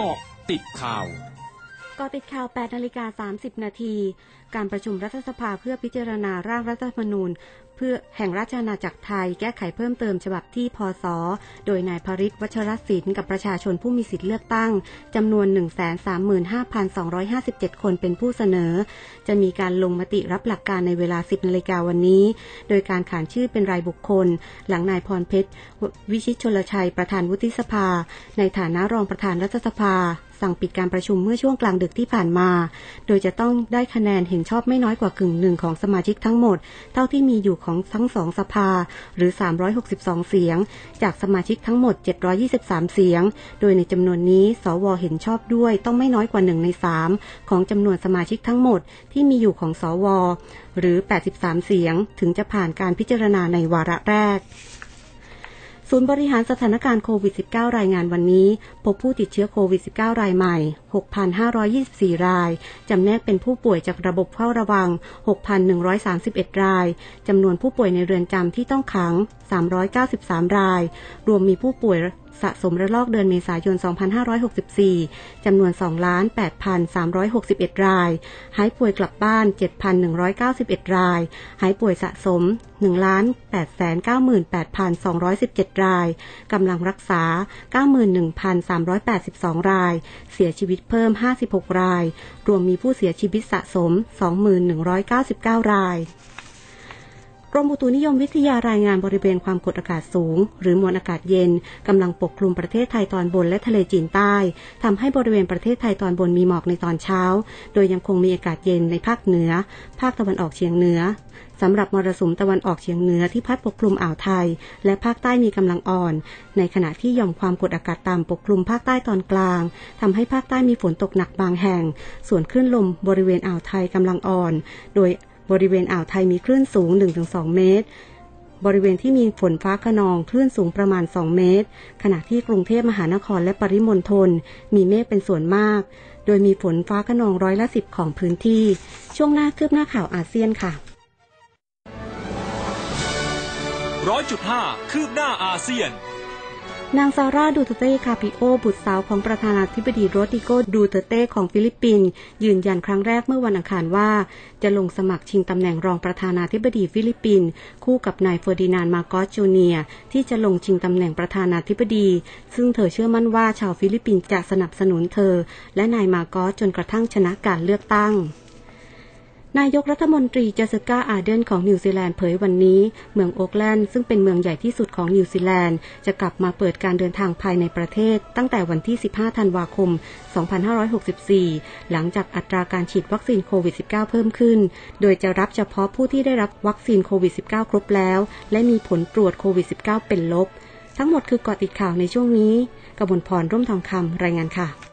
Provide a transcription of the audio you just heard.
เกาะติดข่าว กอติดข่าว 8นาฬิกา30 นาที การประชุมรัฐสภาเพื่อพิจารณาร่างรัฐธรรมนูญ เพื่อแห่งราชอาณาจักรไทย แก้ไขเพิ่มเติมฉบับที่พศ โดยนายภริศวัชรศิลป์กับประชาชนผู้มีสิทธิเลือกตั้งจำนวน 135,257 คนเป็นผู้เสนอ จะมีการลงมติรับหลักการในเวลา 10นาฬิกาวันนี้ โดยการขานชื่อเป็นรายบุคคล หลังนายพรเพชร วิชิตชลชัยประธานวุฒิสภา ในฐานะรองประธานรัฐสภา สั่งปิดการประชุมเมื่อช่วงกลางดึกที่ผ่านมา โดยจะต้องได้คะแนนเห็นชอบไม่น้อยกว่ากึ่งหนึ่งของสมาชิกทั้งหมด เท่าที่มีอยู่ของทั้งสองสภา หรือ 362 เสียง จากสมาชิกทั้งหมด 723 เสียง โดยในจำนวนนี้ สวเห็นชอบด้วยต้องไม่น้อยกว่า1ใน3ของจำนวนสมาชิกทั้งหมดที่มีอยู่ของสว หรือ 83 เสียง ถึงจะผ่านการพิจารณาในวาระแรก ศูนย์บริหารสถานการณ์โควิด -19 รายงานวันนี้ พบผู้ติดเชื้อโควิด -19 รายใหม่ 6,524 ราย จำแนกเป็นผู้ป่วยจากระบบเฝ้าระวัง 6,131 ราย จำนวนผู้ป่วยในเรือนจำที่ต้องขัง 393 ราย รวมมีผู้ป่วย สะสมระลอกเดือนเมษายน 2564 จำนวน 2,8,361 ราย หายป่วยกลับบ้าน 7,191 ราย หายป่วยสะสม 1,898,217 ราย กำลังรักษา 91,382 ราย เสียชีวิตเพิ่ม 56 ราย รวมมีผู้เสียชีวิตสะสม 2199 ราย กรมอุตุนิยมวิทยารายงานบริเวณความกดอากาศสูง หรือมวลอากาศเย็นกำลังปกคลุมประเทศไทยตอนบนและทะเลจีนใต้ทำให้บริเวณประเทศไทยตอนบนมีหมอกในตอนเช้า โดยยังคงมีอากาศเย็นในภาคเหนือ ภาคตะวันออกเฉียงเหนือสำหรับมรสุมตะวันออกเฉียงเหนือที่พัดปกคลุมอ่าวไทย และภาคใต้มีกำลังอ่อน ในขณะที่หย่อมความกดอากาศต่ำปกคลุมภาคใต้ตอนกลางทำให้ภาคใต้มีฝนตกหนักบางแห่ง ส่วนคลื่นลมบริเวณอ่าวไทยกำลังอ่อน โดย บริเวณอ่าวไทยมีคลื่นสูง 1-2 เมตร บริเวณที่มีฝนฟ้าขนองคลื่นสูงประมาณ 2 เมตร ขณะที่กรุงเทพมหานครและปริมณฑลมีเมฆเป็นส่วนมาก โดยมีฝนฟ้าคะนองร้อยละสิบของพื้นที่ ช่วงหน้าคืบหน้าข่าวอาเซียนค่ะร้อยจุดห้าคืบหน้าอาเซียน นางซาร่าดูเตร์เต คาร์ปิโอ บุตรสาวของประธานาธิบดีโรดริโกดูเตร์เตของฟิลิปปินส์ยืนยันครั้งแรกเมื่อวันอังคารว่า จะลงสมัครชิงตำแหน่งรองประธานาธิบดีฟิลิปปินส์คู่กับนายเฟอร์ดินานด์ มาร์กอสจูเนียร์ที่จะลงชิงตำแหน่งประธานาธิบดี ซึ่งเธอเชื่อมั่นว่าชาวฟิลิปปินส์จะสนับสนุนเธอ และนายมาร์กอสจนกระทั่งชนะการเลือกตั้ง นายกรัฐมนตรีเจสสิก้าอาเดนของนิวซีแลนด์เผยวันนี้ เมืองโอ๊กแลนด์ซึ่งเป็นเมืองใหญ่ที่สุดของนิวซีแลนด์จะกลับมาเปิดการเดินทางภายในประเทศ ตั้งแต่วันที่ 15 ธันวาคม 2564 หลังจากอัตราการฉีดวัคซีนโควิด -19 เพิ่มขึ้น โดยจะรับเฉพาะผู้ที่ได้รับวัคซีนโควิด -19 ครบแล้ว และมีผลตรวจโควิด -19 เป็นลบ ทั้งหมดคือเกาะติดข่าวในช่วงนี้กบฏพรร่มทองคำรายงานค่ะ